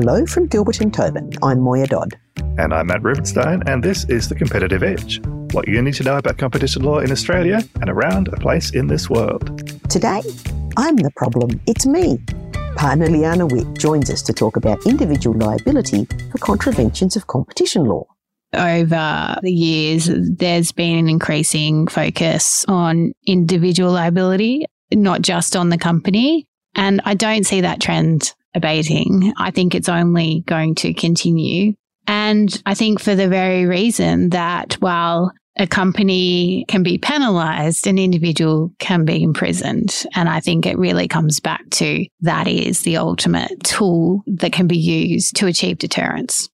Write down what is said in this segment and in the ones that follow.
Hello from Gilbert and Tobin. I'm Moya Dodd. And I'm Matt Rubinstein, and this is The Competitive Edge what you need to know about competition law in Australia and around a place in this world. Today, I'm the problem. It's me. Partner Liana Witt joins us to talk about individual liability for contraventions of competition law. Over the years, there's been an increasing focus on individual liability, not just on the company. And I don't see that trend abating. I think it's only going to continue. And I think for the very reason that while a company can be penalized, an individual can be imprisoned. And I think it really comes back to that is the ultimate tool that can be used to achieve deterrence.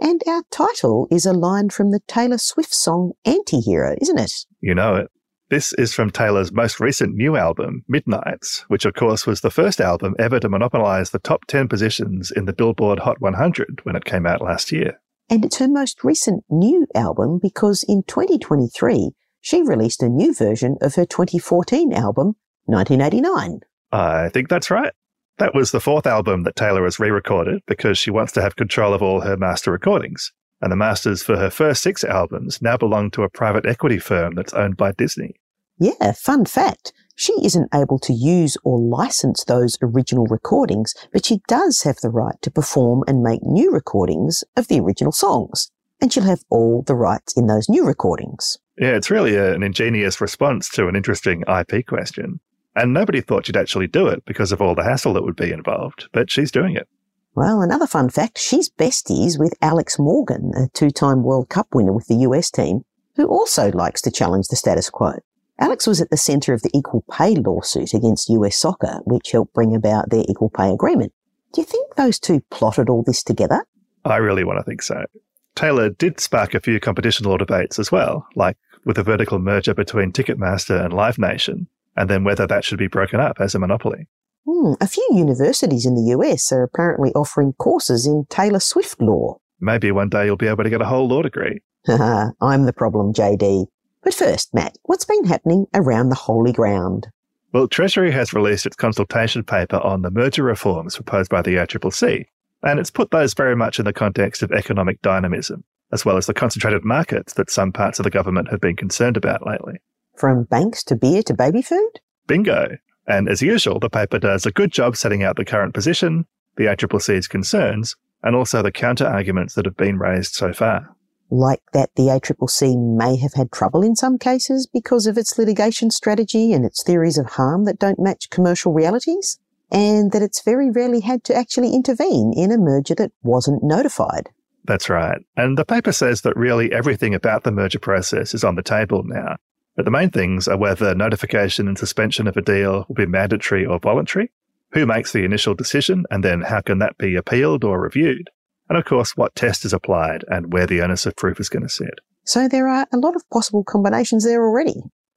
And our title is a line from the Taylor Swift song Antihero, isn't it? You know it. This is from Taylor's most recent new album, Midnights, which of course was the first album ever to monopolize the top 10 positions in the Billboard Hot 100 when it came out last year. And it's her most recent new album because in 2023, she released a new version of her 2014 album, 1989. I think that's right. That was the fourth album that Taylor has re recorded because she wants to have control of all her master recordings. And the masters for her first six albums now belong to a private equity firm that's owned by Disney. Yeah, fun fact she isn't able to use or license those original recordings, but she does have the right to perform and make new recordings of the original songs. And she'll have all the rights in those new recordings. Yeah, it's really a, an ingenious response to an interesting IP question. And nobody thought she'd actually do it because of all the hassle that would be involved, but she's doing it. Well, another fun fact she's besties with Alex Morgan, a two time World Cup winner with the US team, who also likes to challenge the status quo. Alex was at the centre of the equal pay lawsuit against US soccer, which helped bring about their equal pay agreement. Do you think those two plotted all this together? I really want to think so. Taylor did spark a few competition law debates as well, like with a vertical merger between Ticketmaster and Live Nation, and then whether that should be broken up as a monopoly. Hmm, a few universities in the US are apparently offering courses in Taylor Swift law. Maybe one day you'll be able to get a whole law degree. I'm the problem, JD. But first, Matt, what's been happening around the holy ground? Well, Treasury has released its consultation paper on the merger reforms proposed by the ACCC, and it's put those very much in the context of economic dynamism, as well as the concentrated markets that some parts of the government have been concerned about lately. From banks to beer to baby food? Bingo. And as usual, the paper does a good job setting out the current position, the ACCC's concerns, and also the counter arguments that have been raised so far like that the ACCC may have had trouble in some cases because of its litigation strategy and its theories of harm that don't match commercial realities, and that it's very rarely had to actually intervene in a merger that wasn't notified. That's right. And the paper says that really everything about the merger process is on the table now. But the main things are whether notification and suspension of a deal will be mandatory or voluntary, who makes the initial decision, and then how can that be appealed or reviewed and of course, what test is applied and where the onus of proof is going to sit. So there are a lot of possible combinations there already.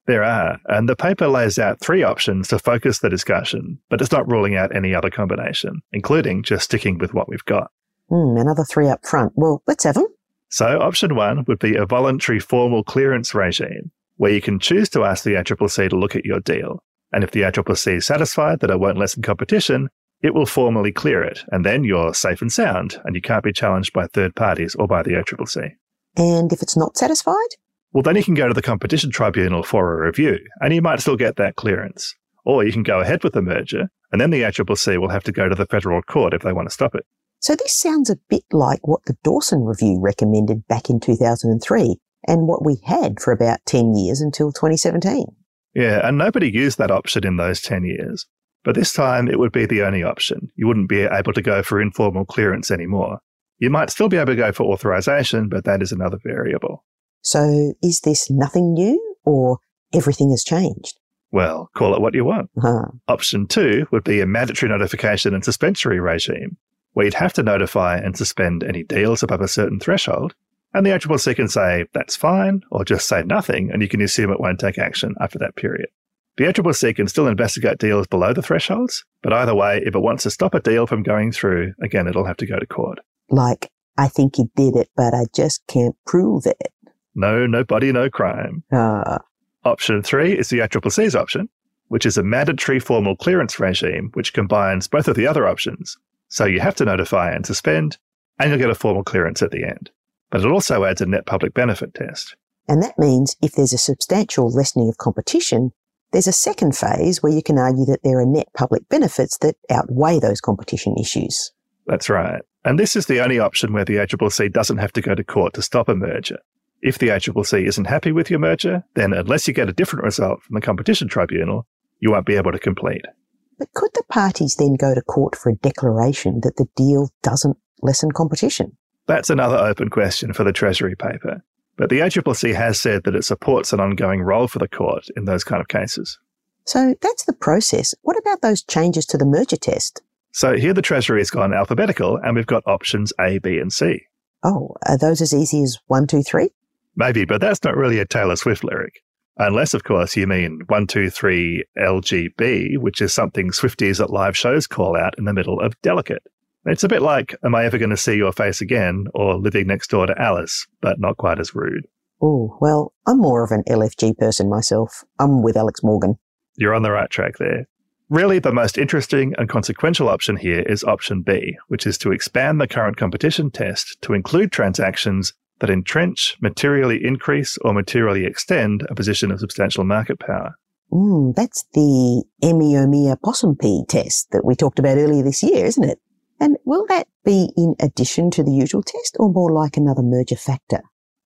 There are, and the paper lays out three options to focus the discussion, but it's not ruling out any other combination, including just sticking with what we've got. Mm, another three up front. Well, let's have them. So, option one would be a voluntary formal clearance regime, where you can choose to ask the ACCC to look at your deal. And if the ACCC is satisfied that it won't lessen competition, it will formally clear it, and then you're safe and sound, and you can't be challenged by third parties or by the ACCC. And if it's not satisfied? Well, then you can go to the Competition Tribunal for a review, and you might still get that clearance. Or you can go ahead with the merger, and then the ACCC will have to go to the federal court if they want to stop it. So this sounds a bit like what the Dawson Review recommended back in 2003, and what we had for about 10 years until 2017. Yeah, and nobody used that option in those 10 years. But this time it would be the only option. You wouldn't be able to go for informal clearance anymore. You might still be able to go for authorization, but that is another variable. So is this nothing new or everything has changed? Well, call it what you want. Uh-huh. Option two would be a mandatory notification and suspensory regime, where you'd have to notify and suspend any deals above a certain threshold. And the ACCC can say, that's fine, or just say nothing, and you can assume it won't take action after that period. The ACCC can still investigate deals below the thresholds, but either way, if it wants to stop a deal from going through, again, it'll have to go to court. Like, I think he did it, but I just can't prove it. No, no body, no crime. Uh. Option three is the ACCC's option, which is a mandatory formal clearance regime, which combines both of the other options. So you have to notify and suspend, and you'll get a formal clearance at the end. But it also adds a net public benefit test. And that means if there's a substantial lessening of competition, there's a second phase where you can argue that there are net public benefits that outweigh those competition issues. That's right. And this is the only option where the ACCC doesn't have to go to court to stop a merger. If the ACCC isn't happy with your merger, then unless you get a different result from the Competition Tribunal, you won't be able to complete. But could the parties then go to court for a declaration that the deal doesn't lessen competition? That's another open question for the Treasury paper. But the ACCC has said that it supports an ongoing role for the court in those kind of cases. So that's the process. What about those changes to the merger test? So here the Treasury has gone alphabetical and we've got options A, B, and C. Oh, are those as easy as one, two, three? Maybe, but that's not really a Taylor Swift lyric. Unless, of course, you mean 123 LGB, which is something Swifties at live shows call out in the middle of Delicate. It's a bit like Am I Ever Going to See Your Face Again or Living Next Door to Alice, but not quite as rude. Oh, well, I'm more of an LFG person myself. I'm with Alex Morgan. You're on the right track there. Really, the most interesting and consequential option here is option B, which is to expand the current competition test to include transactions that entrench, materially increase, or materially extend a position of substantial market power. Mm, that's the Emiomia possum pea test that we talked about earlier this year, isn't it? And will that be in addition to the usual test or more like another merger factor?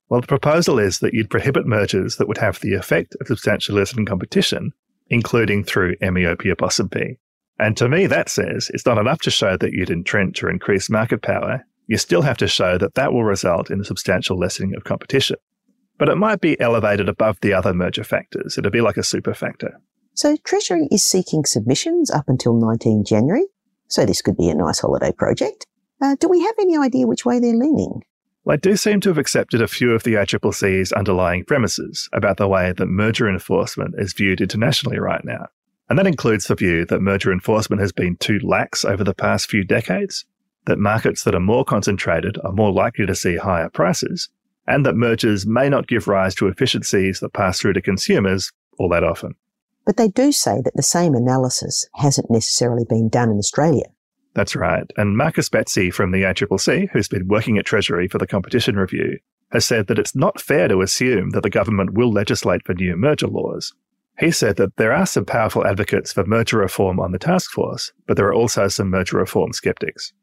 Well, the proposal is that you'd prohibit mergers that would have the effect of substantially lessening competition including through Emiopia possum pea. And to me, that says it's not enough to show that you'd entrench or increase market power. You still have to show that that will result in a substantial lessening of competition. But it might be elevated above the other merger factors. It'd be like a super factor. So Treasury is seeking submissions up until 19 January. So this could be a nice holiday project. Uh, do we have any idea which way they're leaning? Well, I do seem to have accepted a few of the ACCC's underlying premises about the way that merger enforcement is viewed internationally right now. And that includes the view that merger enforcement has been too lax over the past few decades, that markets that are more concentrated are more likely to see higher prices, and that mergers may not give rise to efficiencies that pass through to consumers all that often. But they do say that the same analysis hasn't necessarily been done in Australia. That's right. And Marcus Bezzi from the ACCC, who's been working at Treasury for the competition review, has said that it's not fair to assume that the government will legislate for new merger laws. He said that there are some powerful advocates for merger reform on the task force, but there are also some merger reform skeptics.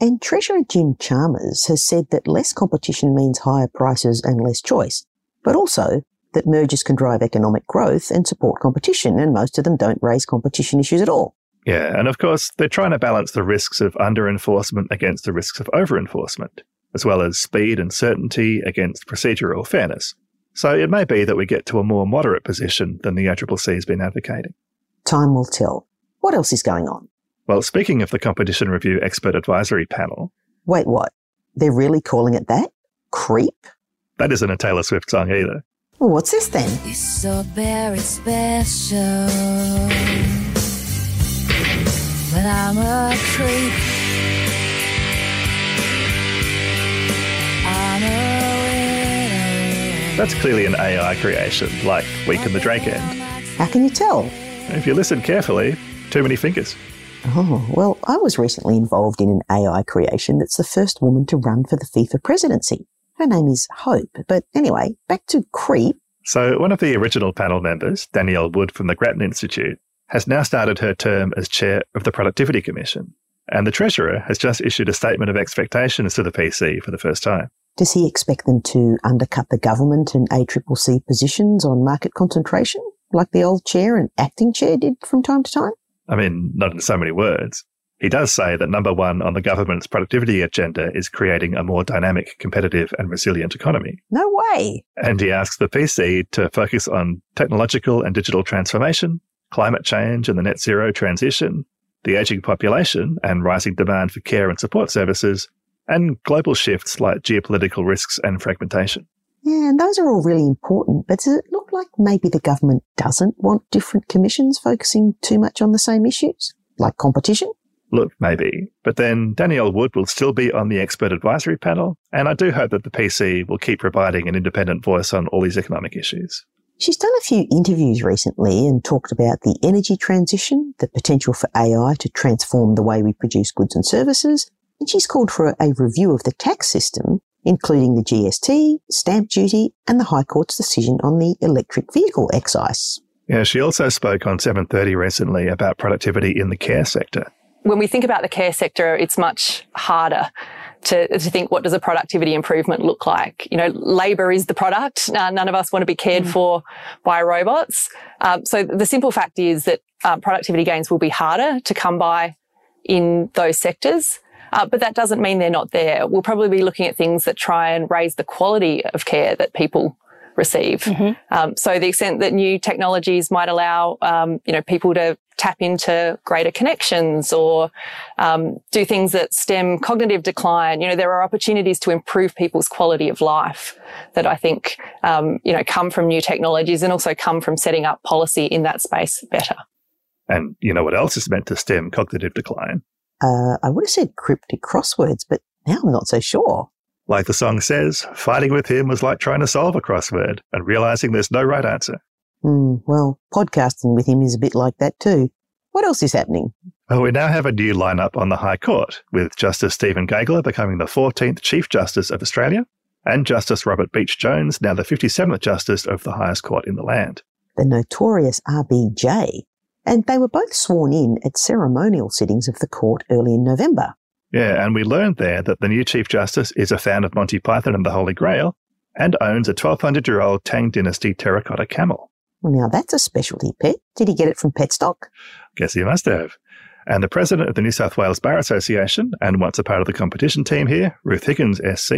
And Treasurer Jim Chalmers has said that less competition means higher prices and less choice, but also that mergers can drive economic growth and support competition, and most of them don't raise competition issues at all. Yeah, and of course, they're trying to balance the risks of under enforcement against the risks of over enforcement, as well as speed and certainty against procedural fairness. So it may be that we get to a more moderate position than the ACCC has been advocating. Time will tell. What else is going on? Well, speaking of the Competition Review Expert Advisory Panel. Wait, what? They're really calling it that? Creep? That isn't a Taylor Swift song either. Well, what's this then? It's so very special but I'm a creep. I'm a That's clearly an AI creation, like Week in the Drake End. How can you tell? If you listen carefully, too many fingers. Oh, well, I was recently involved in an AI creation that's the first woman to run for the FIFA presidency. Her name is Hope. But anyway, back to Creep. So, one of the original panel members, Danielle Wood from the Grattan Institute, has now started her term as chair of the Productivity Commission. And the Treasurer has just issued a statement of expectations to the PC for the first time. Does he expect them to undercut the government and ACCC positions on market concentration, like the old chair and acting chair did from time to time? I mean, not in so many words. He does say that number one on the government's productivity agenda is creating a more dynamic, competitive, and resilient economy. No way. And he asks the PC to focus on technological and digital transformation, climate change and the net zero transition, the aging population and rising demand for care and support services, and global shifts like geopolitical risks and fragmentation. Yeah, and those are all really important, but does it look like maybe the government doesn't want different commissions focusing too much on the same issues, like competition? Look, maybe. But then Danielle Wood will still be on the expert advisory panel, and I do hope that the PC will keep providing an independent voice on all these economic issues. She's done a few interviews recently and talked about the energy transition, the potential for AI to transform the way we produce goods and services, and she's called for a review of the tax system, including the GST, stamp duty, and the High Court's decision on the electric vehicle excise. Yeah, she also spoke on 7:30 recently about productivity in the care sector. When we think about the care sector, it's much harder to, to think what does a productivity improvement look like. You know, labor is the product. Uh, none of us want to be cared mm. for by robots. Um, so the simple fact is that uh, productivity gains will be harder to come by in those sectors. Uh, but that doesn't mean they're not there. We'll probably be looking at things that try and raise the quality of care that people receive. Mm-hmm. Um, so the extent that new technologies might allow, um, you know, people to tap into greater connections or um, do things that stem cognitive decline. You know, there are opportunities to improve people's quality of life that I think, um, you know, come from new technologies and also come from setting up policy in that space better. And you know what else is meant to stem cognitive decline? Uh, I would have said cryptic crosswords, but now I'm not so sure. Like the song says, fighting with him was like trying to solve a crossword and realizing there's no right answer. Mm, well, podcasting with him is a bit like that too. What else is happening? Well, we now have a new lineup on the High Court, with Justice Stephen Gageler becoming the 14th Chief Justice of Australia, and Justice Robert Beech-Jones, now the 57th Justice of the highest court in the land. The notorious RBJ. And they were both sworn in at ceremonial sittings of the court early in November. Yeah, and we learned there that the new Chief Justice is a fan of Monty Python and the Holy Grail and owns a 1200 year old Tang Dynasty terracotta camel. Well now that's a specialty pet. Did he get it from Petstock? Guess he must have. And the president of the New South Wales Bar Association, and once a part of the competition team here, Ruth Higgins SC,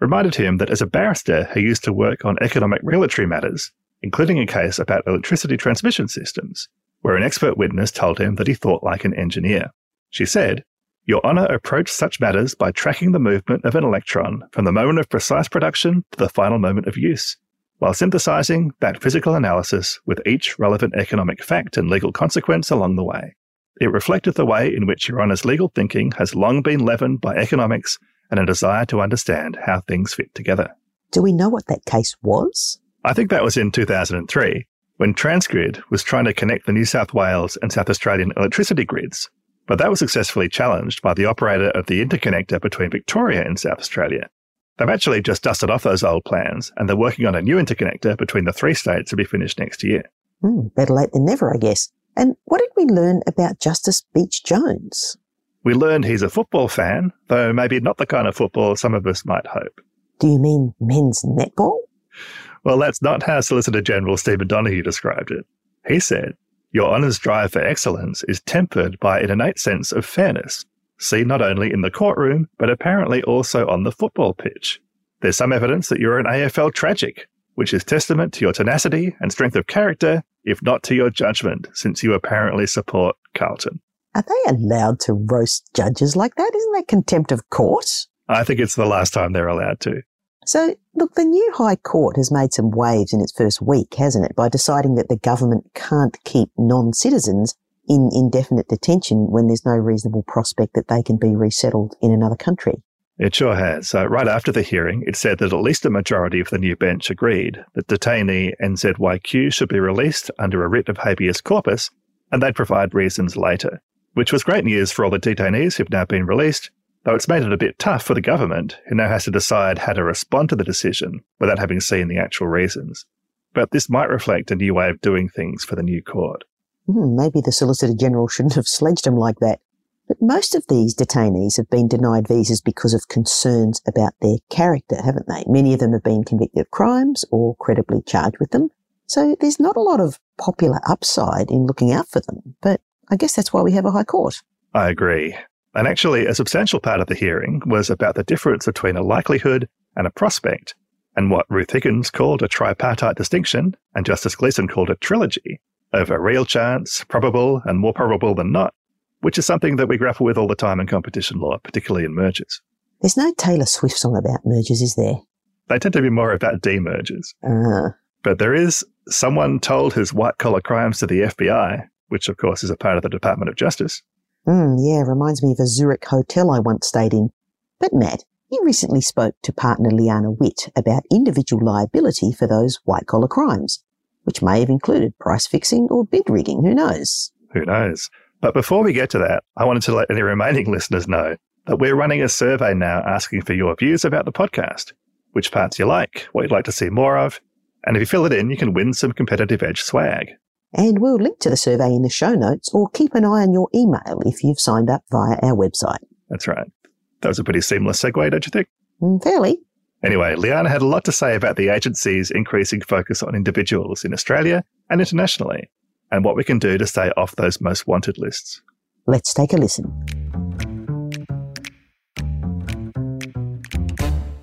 reminded him that as a barrister he used to work on economic regulatory matters, including a case about electricity transmission systems, where an expert witness told him that he thought like an engineer. She said, your Honour approached such matters by tracking the movement of an electron from the moment of precise production to the final moment of use, while synthesizing that physical analysis with each relevant economic fact and legal consequence along the way. It reflected the way in which Your Honour's legal thinking has long been leavened by economics and a desire to understand how things fit together. Do we know what that case was? I think that was in 2003, when Transgrid was trying to connect the New South Wales and South Australian electricity grids but that was successfully challenged by the operator of the interconnector between Victoria and South Australia. They've actually just dusted off those old plans and they're working on a new interconnector between the three states to be finished next year. Mm, better late than never, I guess. And what did we learn about Justice Beech-Jones? We learned he's a football fan, though maybe not the kind of football some of us might hope. Do you mean men's netball? Well, that's not how Solicitor General Stephen Donaghue described it. He said, your honour's drive for excellence is tempered by an innate sense of fairness, seen not only in the courtroom, but apparently also on the football pitch. There's some evidence that you're an AFL tragic, which is testament to your tenacity and strength of character, if not to your judgment, since you apparently support Carlton. Are they allowed to roast judges like that? Isn't that contempt of court? I think it's the last time they're allowed to. So, look, the new High Court has made some waves in its first week, hasn't it, by deciding that the government can't keep non-citizens in indefinite detention when there's no reasonable prospect that they can be resettled in another country. It sure has. So, right after the hearing, it said that at least a majority of the new bench agreed that detainee NZYQ should be released under a writ of habeas corpus, and they'd provide reasons later, which was great news for all the detainees who've now been released though it's made it a bit tough for the government, who now has to decide how to respond to the decision without having seen the actual reasons. But this might reflect a new way of doing things for the new court. Hmm, maybe the Solicitor General shouldn't have sledged him like that. But most of these detainees have been denied visas because of concerns about their character, haven't they? Many of them have been convicted of crimes or credibly charged with them. So there's not a lot of popular upside in looking out for them. But I guess that's why we have a High Court. I agree. And actually, a substantial part of the hearing was about the difference between a likelihood and a prospect, and what Ruth Higgins called a tripartite distinction, and Justice Gleeson called a trilogy, over a real chance, probable, and more probable than not, which is something that we grapple with all the time in competition law, particularly in mergers. There's no Taylor Swift song about mergers, is there? They tend to be more about demergers. Uh. But there is someone told his white collar crimes to the FBI, which of course is a part of the Department of Justice, Mm, yeah, reminds me of a Zurich hotel I once stayed in. But Matt, you recently spoke to partner Liana Witt about individual liability for those white collar crimes. Which may have included price fixing or bid rigging. Who knows? Who knows? But before we get to that, I wanted to let any remaining listeners know that we're running a survey now asking for your views about the podcast, which parts you like, what you'd like to see more of, and if you fill it in, you can win some competitive edge swag. And we'll link to the survey in the show notes or keep an eye on your email if you've signed up via our website. That's right. That was a pretty seamless segue, don't you think? Mm, fairly. Anyway, Liana had a lot to say about the agency's increasing focus on individuals in Australia and internationally, and what we can do to stay off those most wanted lists. Let's take a listen.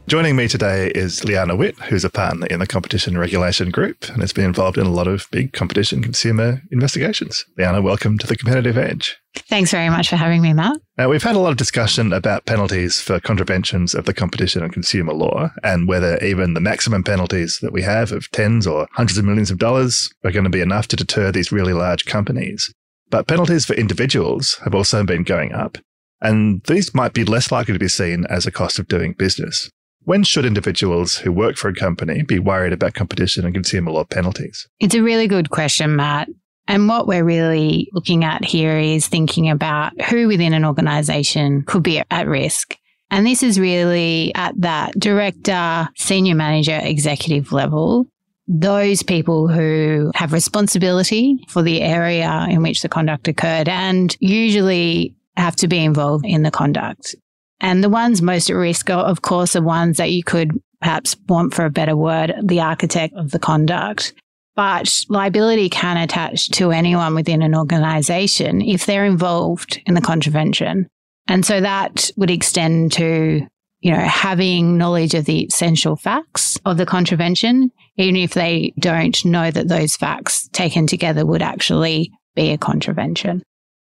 Joining me today is Liana Witt, who's a partner in the Competition Regulation Group and has been involved in a lot of big competition consumer investigations. Liana, welcome to the Competitive Edge. Thanks very much for having me, Matt. Now, we've had a lot of discussion about penalties for contraventions of the competition and consumer law and whether even the maximum penalties that we have of tens or hundreds of millions of dollars are going to be enough to deter these really large companies. But penalties for individuals have also been going up, and these might be less likely to be seen as a cost of doing business. When should individuals who work for a company be worried about competition and consumer law penalties? It's a really good question, Matt. And what we're really looking at here is thinking about who within an organization could be at risk. And this is really at that director, senior manager, executive level. Those people who have responsibility for the area in which the conduct occurred and usually have to be involved in the conduct. And the ones most at risk, are, of course, are ones that you could perhaps want for a better word, the architect of the conduct. But liability can attach to anyone within an organization if they're involved in the contravention. And so that would extend to, you know, having knowledge of the essential facts of the contravention, even if they don't know that those facts taken together would actually be a contravention.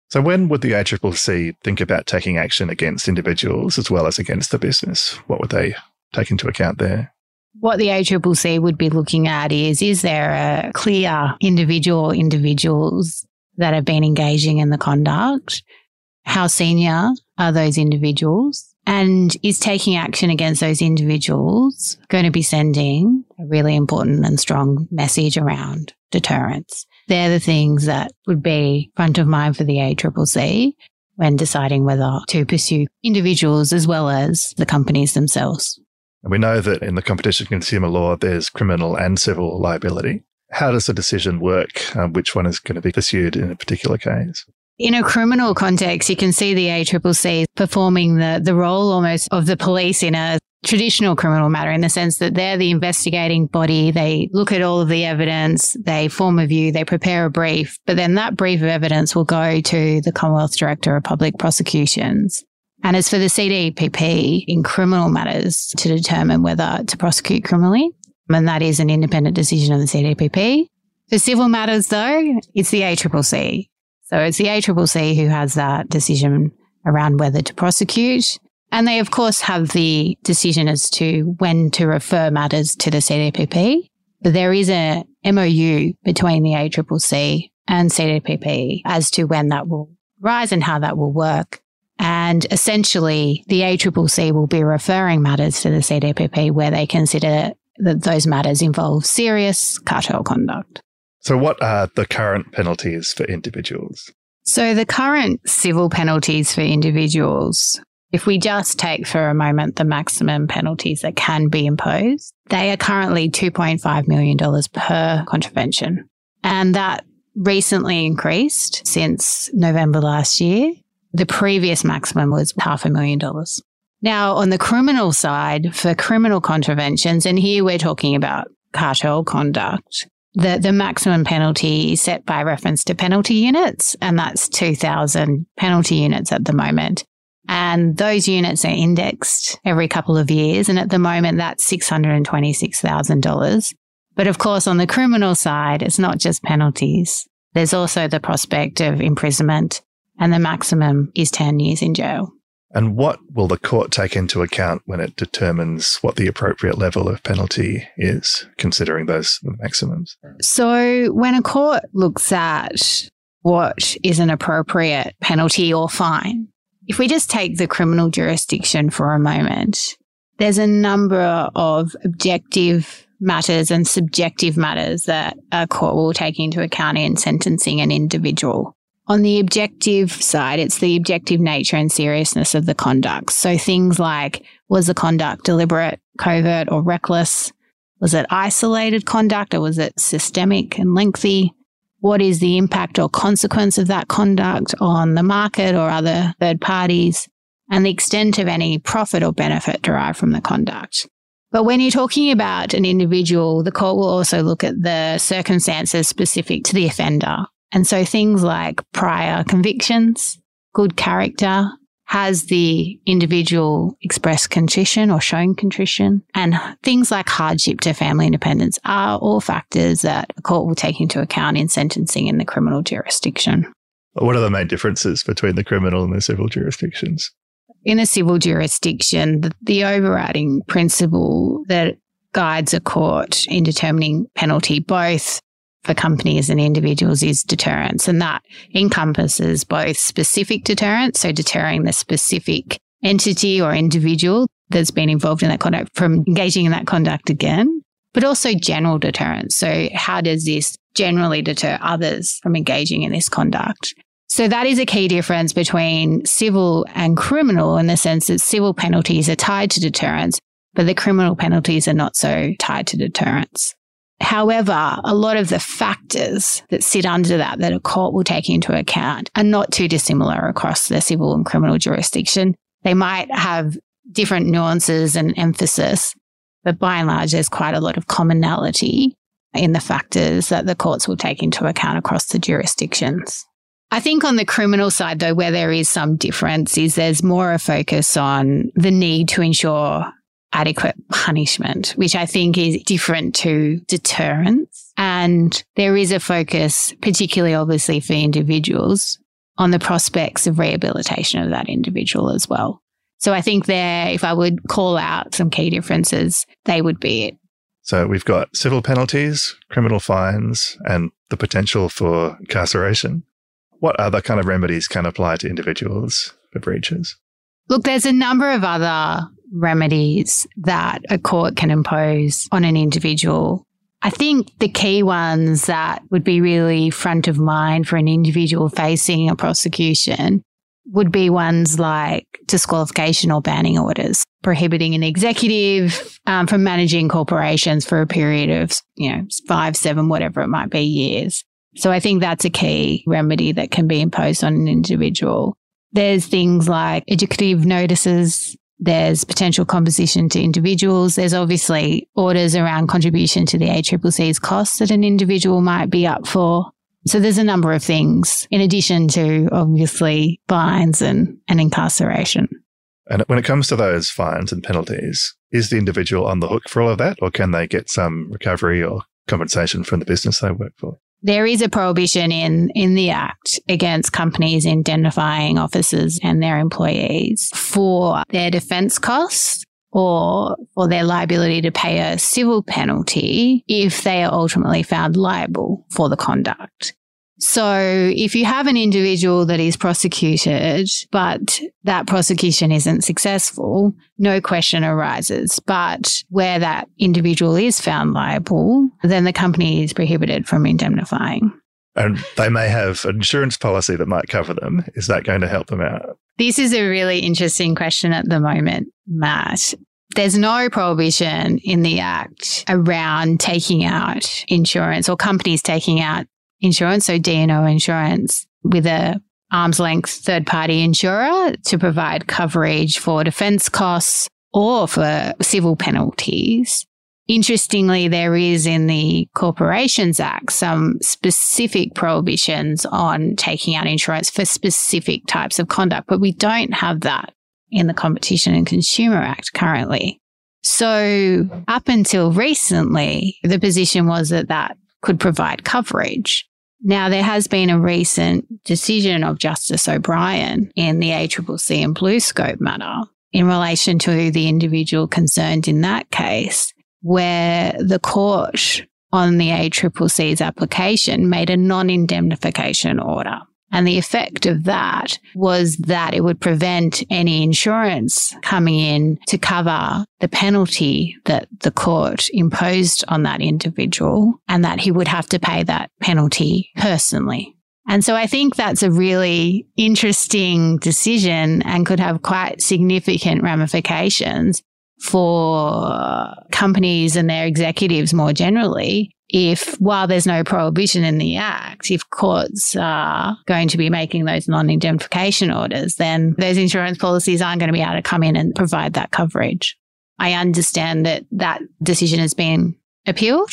So, when would the ACCC think about taking action against individuals as well as against the business? What would they take into account there? What the ACCC would be looking at is is there a clear individual individuals that have been engaging in the conduct? How senior are those individuals? And is taking action against those individuals going to be sending a really important and strong message around deterrence? They're the things that would be front of mind for the ACCC when deciding whether to pursue individuals as well as the companies themselves. And we know that in the competition consumer law, there's criminal and civil liability. How does the decision work? Um, which one is going to be pursued in a particular case? In a criminal context, you can see the ACCC performing the, the role almost of the police in a traditional criminal matter in the sense that they're the investigating body. They look at all of the evidence, they form a view, they prepare a brief, but then that brief of evidence will go to the Commonwealth Director of Public Prosecutions. And as for the CDPP in criminal matters to determine whether to prosecute criminally, and that is an independent decision of the CDPP. For civil matters, though, it's the ACCC. So it's the ACCC who has that decision around whether to prosecute. And they, of course, have the decision as to when to refer matters to the CDPP. But there is a MOU between the ACCC and CDPP as to when that will rise and how that will work. And essentially, the ACCC will be referring matters to the CDPP where they consider that those matters involve serious cartel conduct. So, what are the current penalties for individuals? So, the current civil penalties for individuals if we just take for a moment the maximum penalties that can be imposed, they are currently $2.5 million per contravention. And that recently increased since November last year. The previous maximum was half a million dollars. Now, on the criminal side, for criminal contraventions, and here we're talking about cartel conduct, the, the maximum penalty is set by reference to penalty units, and that's 2,000 penalty units at the moment. And those units are indexed every couple of years. And at the moment, that's $626,000. But of course, on the criminal side, it's not just penalties. There's also the prospect of imprisonment, and the maximum is 10 years in jail. And what will the court take into account when it determines what the appropriate level of penalty is, considering those maximums? So, when a court looks at what is an appropriate penalty or fine, if we just take the criminal jurisdiction for a moment, there's a number of objective matters and subjective matters that a court will take into account in sentencing an individual. On the objective side, it's the objective nature and seriousness of the conduct. So things like was the conduct deliberate, covert, or reckless? Was it isolated conduct or was it systemic and lengthy? What is the impact or consequence of that conduct on the market or other third parties? And the extent of any profit or benefit derived from the conduct. But when you're talking about an individual, the court will also look at the circumstances specific to the offender. And so things like prior convictions, good character, has the individual expressed contrition or shown contrition, and things like hardship to family independence are all factors that a court will take into account in sentencing in the criminal jurisdiction. What are the main differences between the criminal and the civil jurisdictions? In a civil jurisdiction, the, the overriding principle that guides a court in determining penalty, both for companies and individuals is deterrence. And that encompasses both specific deterrence, so deterring the specific entity or individual that's been involved in that conduct from engaging in that conduct again, but also general deterrence. So how does this generally deter others from engaging in this conduct? So that is a key difference between civil and criminal in the sense that civil penalties are tied to deterrence, but the criminal penalties are not so tied to deterrence. However, a lot of the factors that sit under that that a court will take into account are not too dissimilar across the civil and criminal jurisdiction. They might have different nuances and emphasis, but by and large, there's quite a lot of commonality in the factors that the courts will take into account across the jurisdictions. I think on the criminal side, though, where there is some difference, is there's more a focus on the need to ensure adequate punishment, which I think is different to deterrence. And there is a focus, particularly obviously for individuals, on the prospects of rehabilitation of that individual as well. So I think there, if I would call out some key differences, they would be it. So we've got civil penalties, criminal fines, and the potential for incarceration. What other kind of remedies can apply to individuals for breaches? Look, there's a number of other remedies that a court can impose on an individual. I think the key ones that would be really front of mind for an individual facing a prosecution would be ones like disqualification or banning orders, prohibiting an executive um, from managing corporations for a period of, you know, five, seven, whatever it might be years. So I think that's a key remedy that can be imposed on an individual. There's things like educative notices there's potential composition to individuals. There's obviously orders around contribution to the ACCC's costs that an individual might be up for. So there's a number of things in addition to obviously fines and, and incarceration. And when it comes to those fines and penalties, is the individual on the hook for all of that or can they get some recovery or compensation from the business they work for? There is a prohibition in, in the Act against companies indemnifying officers and their employees for their defence costs or for their liability to pay a civil penalty if they are ultimately found liable for the conduct. So if you have an individual that is prosecuted, but that prosecution isn't successful, no question arises. But where that individual is found liable, then the company is prohibited from indemnifying. And they may have an insurance policy that might cover them. Is that going to help them out? This is a really interesting question at the moment, Matt. There's no prohibition in the Act around taking out insurance or companies taking out insurance, so D&O insurance with a arm's length third party insurer to provide coverage for defense costs or for civil penalties. Interestingly, there is in the Corporations Act some specific prohibitions on taking out insurance for specific types of conduct, but we don't have that in the Competition and Consumer Act currently. So up until recently, the position was that that could provide coverage. Now, there has been a recent decision of Justice O'Bryan in the ACCC and BlueScope matter in relation to the individual concerned in that case, where the court on the ACCC's application made a non indemnification order. And the effect of that was that it would prevent any insurance coming in to cover the penalty that the court imposed on that individual and that he would have to pay that penalty personally. And so I think that's a really interesting decision and could have quite significant ramifications for companies and their executives more generally if, while there's no prohibition in the Act, if courts are going to be making those non indemnification orders, then those insurance policies aren't going to be able to come in and provide that coverage. I understand that that decision has been appealed.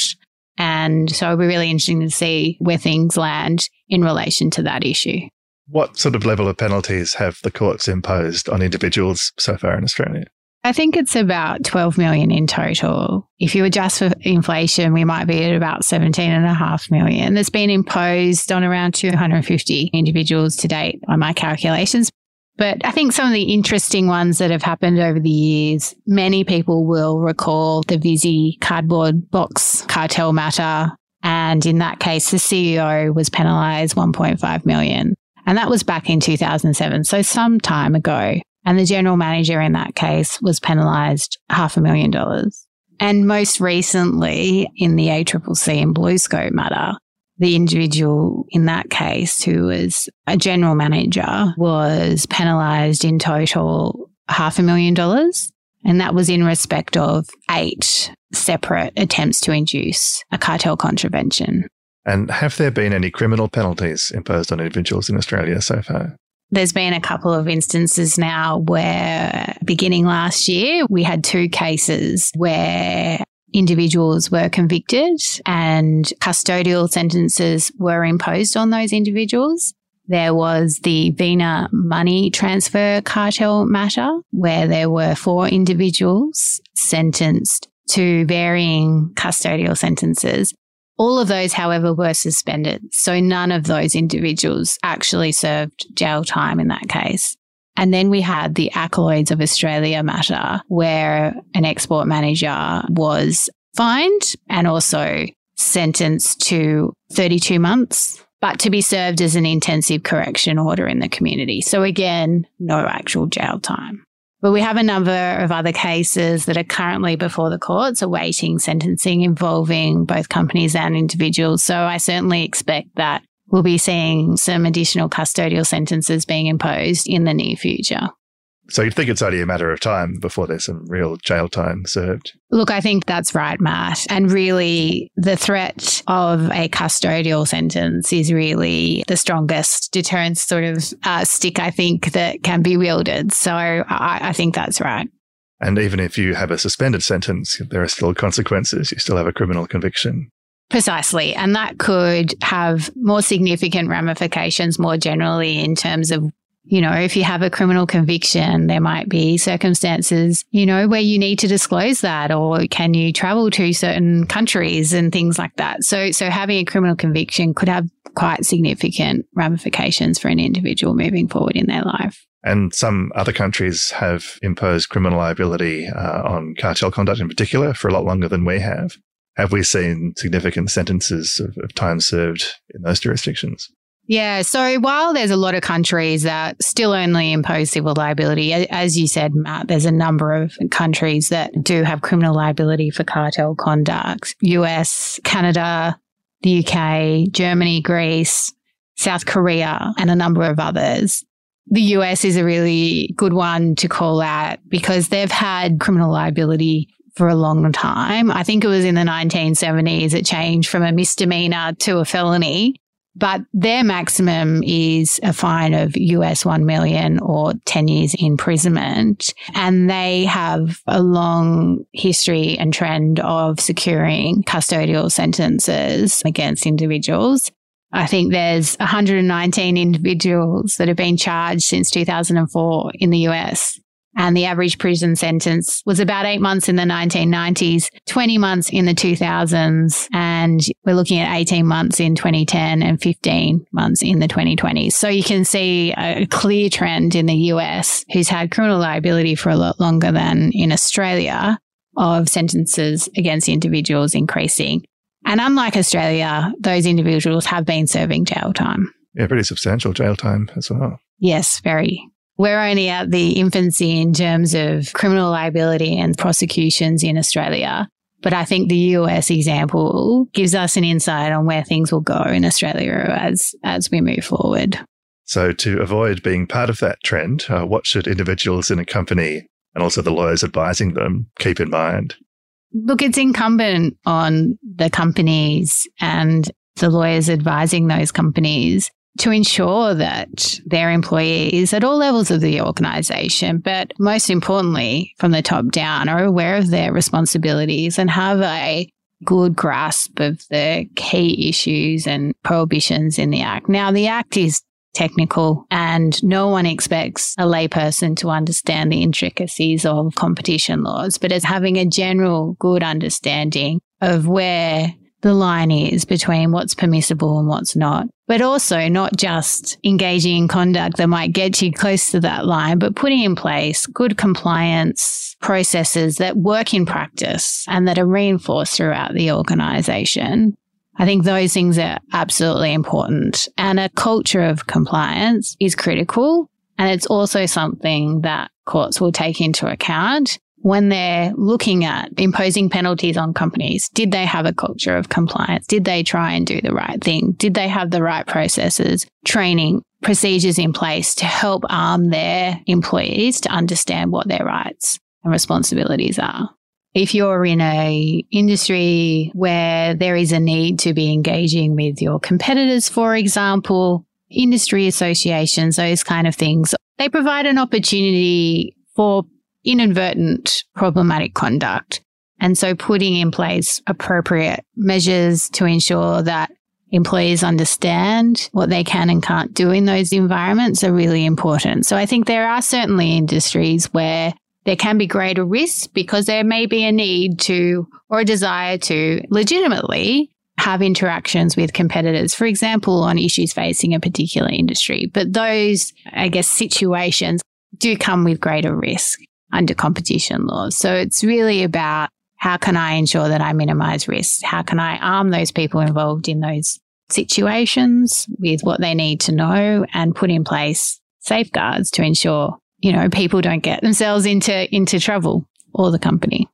And so it'll be really interesting to see where things land in relation to that issue. What sort of level of penalties have the courts imposed on individuals so far in Australia? I think it's about 12 million in total. If you adjust for inflation, we might be at about 17.5 million. That's been imposed on around 250 individuals to date on my calculations. But I think some of the interesting ones that have happened over the years, many people will recall the Visy cardboard box cartel matter. And in that case, the CEO was penalised 1.5 million. And that was back in 2007. So some time ago. And the general manager in that case was penalised half a million dollars. And most recently in the ACCC and BlueScope matter, the individual in that case, who was a general manager, was penalised in total half a million dollars. And that was in respect of eight separate attempts to induce a cartel contravention. And have there been any criminal penalties imposed on individuals in Australia so far? There's been a couple of instances now where beginning last year, we had two cases where individuals were convicted and custodial sentences were imposed on those individuals. There was the Vina money transfer cartel matter where there were four individuals sentenced to varying custodial sentences all of those, however, were suspended. So none of those individuals actually served jail time in that case. And then we had the Alkaloids of Australia matter, where an export manager was fined and also sentenced to 32 months, but to be served as an intensive correction order in the community. So again, no actual jail time. But we have a number of other cases that are currently before the courts awaiting sentencing involving both companies and individuals. So I certainly expect that we'll be seeing some additional custodial sentences being imposed in the near future. So you'd think it's only a matter of time before there's some real jail time served. Look, I think that's right, Matt. And really, the threat of a custodial sentence is really the strongest deterrence sort of uh, stick, I think, that can be wielded. So I, I think that's right. And even if you have a suspended sentence, there are still consequences. You still have a criminal conviction. Precisely. And that could have more significant ramifications more generally in terms of you know, if you have a criminal conviction, there might be circumstances, you know, where you need to disclose that or can you travel to certain countries and things like that. So, so having a criminal conviction could have quite significant ramifications for an individual moving forward in their life. And some other countries have imposed criminal liability uh, on cartel conduct in particular for a lot longer than we have. Have we seen significant sentences of, of time served in those jurisdictions? Yeah. So while there's a lot of countries that still only impose civil liability, as you said, Matt, there's a number of countries that do have criminal liability for cartel conduct. US, Canada, the UK, Germany, Greece, South Korea, and a number of others. The US is a really good one to call out because they've had criminal liability for a long time. I think it was in the 1970s it changed from a misdemeanor to a felony but their maximum is a fine of US 1 million or 10 years imprisonment. And they have a long history and trend of securing custodial sentences against individuals. I think there's 119 individuals that have been charged since 2004 in the US and the average prison sentence was about eight months in the 1990s, 20 months in the 2000s, and we're looking at 18 months in 2010 and 15 months in the 2020s. So you can see a clear trend in the US, who's had criminal liability for a lot longer than in Australia, of sentences against individuals increasing. And unlike Australia, those individuals have been serving jail time. Yeah, pretty substantial jail time as well. Yes, very. We're only at the infancy in terms of criminal liability and prosecutions in Australia. But I think the US example gives us an insight on where things will go in Australia as, as we move forward. So, to avoid being part of that trend, uh, what should individuals in a company and also the lawyers advising them keep in mind? Look, it's incumbent on the companies and the lawyers advising those companies to ensure that their employees at all levels of the organization, but most importantly from the top down, are aware of their responsibilities and have a good grasp of the key issues and prohibitions in the Act. Now, the Act is technical and no one expects a layperson to understand the intricacies of competition laws, but as having a general good understanding of where the line is between what's permissible and what's not. But also not just engaging in conduct that might get you close to that line, but putting in place good compliance processes that work in practice and that are reinforced throughout the organization. I think those things are absolutely important. And a culture of compliance is critical. And it's also something that courts will take into account when they're looking at imposing penalties on companies, did they have a culture of compliance? Did they try and do the right thing? Did they have the right processes, training, procedures in place to help arm their employees to understand what their rights and responsibilities are? If you're in a industry where there is a need to be engaging with your competitors, for example, industry associations, those kind of things, they provide an opportunity for inadvertent problematic conduct. And so putting in place appropriate measures to ensure that employees understand what they can and can't do in those environments are really important. So I think there are certainly industries where there can be greater risk because there may be a need to or a desire to legitimately have interactions with competitors, for example, on issues facing a particular industry. But those, I guess, situations do come with greater risk under competition laws. So it's really about how can I ensure that I minimize risk? How can I arm those people involved in those situations with what they need to know and put in place safeguards to ensure, you know, people don't get themselves into, into trouble or the company.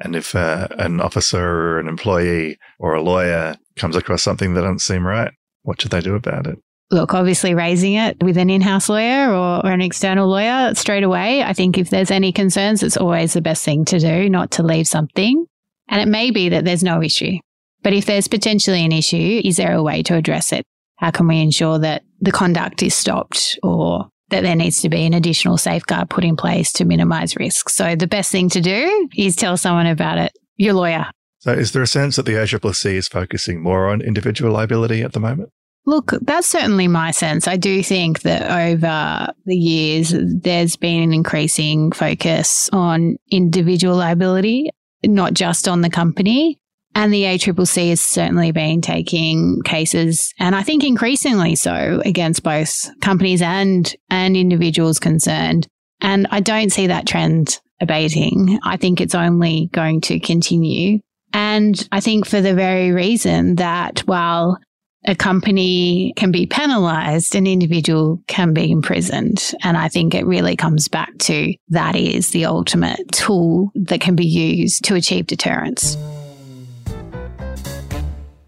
And if uh, an officer or an employee or a lawyer comes across something that doesn't seem right, what should they do about it? Look, obviously raising it with an in house lawyer or, or, an external lawyer straight away. I think if there's any concerns, it's always the best thing to do, not to leave something. And it may be that there's no issue. But if there's potentially an issue, is there a way to address it? How can we ensure that the conduct is stopped or that there needs to be an additional safeguard put in place to minimize risk? So the best thing to do is tell someone about it, your lawyer. So is there a sense that the ACCC is focusing more on individual liability at the moment? Look, that's certainly my sense. I do think that over the years, there's been an increasing focus on individual liability, not just on the company. And the ACCC has certainly been taking cases, and I think increasingly so, against both companies and, and individuals concerned. And I don't see that trend abating. I think it's only going to continue. And I think for the very reason that while a company can be penalized, an individual can be imprisoned. And I think it really comes back to that is the ultimate tool that can be used to achieve deterrence.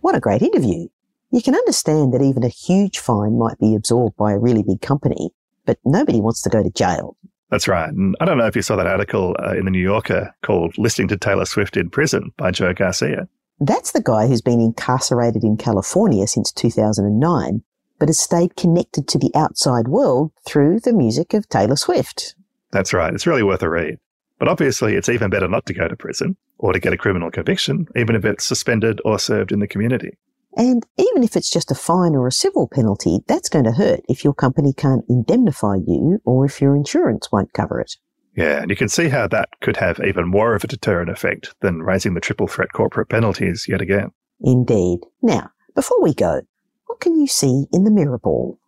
What a great interview. You can understand that even a huge fine might be absorbed by a really big company, but nobody wants to go to jail. That's right. And I don't know if you saw that article uh, in the New Yorker called Listening to Taylor Swift in Prison by Joe Garcia. That's the guy who's been incarcerated in California since 2009, but has stayed connected to the outside world through the music of Taylor Swift. That's right. It's really worth a read. But obviously, it's even better not to go to prison or to get a criminal conviction, even if it's suspended or served in the community. And even if it's just a fine or a civil penalty, that's going to hurt if your company can't indemnify you or if your insurance won't cover it. Yeah, and you can see how that could have even more of a deterrent effect than raising the triple threat corporate penalties yet again. Indeed. Now, before we go, what can you see in the mirror ball?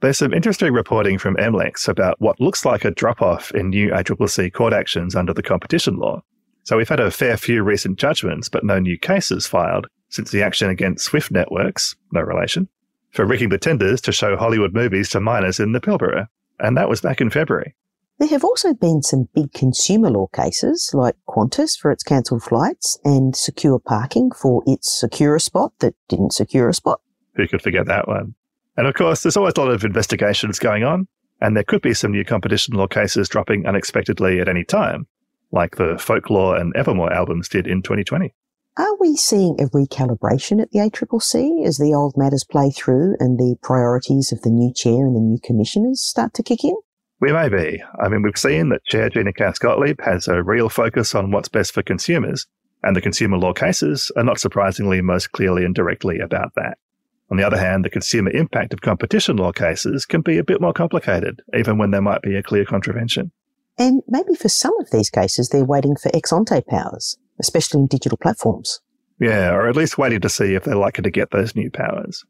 There's some interesting reporting from MLex about what looks like a drop off in new ACCC court actions under the competition law. So we've had a fair few recent judgments, but no new cases filed since the action against Swift Networks, no relation, for rigging the tenders to show Hollywood movies to minors in the Pilbara. And that was back in February. There have also been some big consumer law cases like Qantas for its cancelled flights and Secure Parking for its secure spot that didn't secure a spot. Who could forget that one? And of course, there's always a lot of investigations going on, and there could be some new competition law cases dropping unexpectedly at any time, like the Folklore and Evermore albums did in 2020. Are we seeing a recalibration at the ACCC as the old matters play through and the priorities of the new chair and the new commissioners start to kick in? We may be. I mean, we've seen that Chair Gina Cass Gottlieb has a real focus on what's best for consumers, and the consumer law cases are not surprisingly most clearly and directly about that. On the other hand, the consumer impact of competition law cases can be a bit more complicated, even when there might be a clear contravention. And maybe for some of these cases, they're waiting for ex ante powers especially in digital platforms. Yeah, or at least waiting to see if they're likely to get those new powers.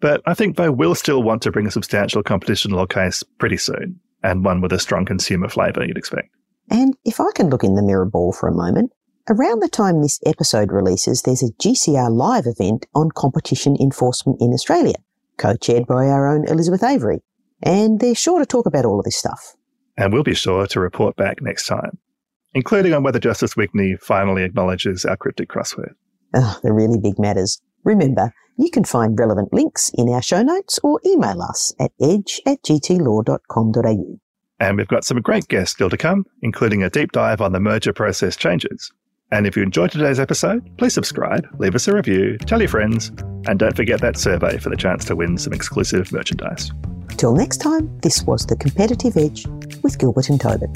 But I think they will still want to bring a substantial competition law case pretty soon, and one with a strong consumer flavour, you'd expect. And if I can look in the mirror ball for a moment, around the time this episode releases, there's a GCR live event on competition enforcement in Australia, co chaired by our own Elizabeth Avery. And they're sure to talk about all of this stuff. And we'll be sure to report back next time including on whether Justice Wigney finally acknowledges our cryptic crossword. Oh, the really big matters. Remember, you can find relevant links in our show notes or email us at edge at gtlaw.com.au. And we've got some great guests still to come, including a deep dive on the merger process changes. And if you enjoyed today's episode, please subscribe, leave us a review, tell your friends, and don't forget that survey for the chance to win some exclusive merchandise. Till next time, this was The Competitive Edge with Gilbert and Tobin.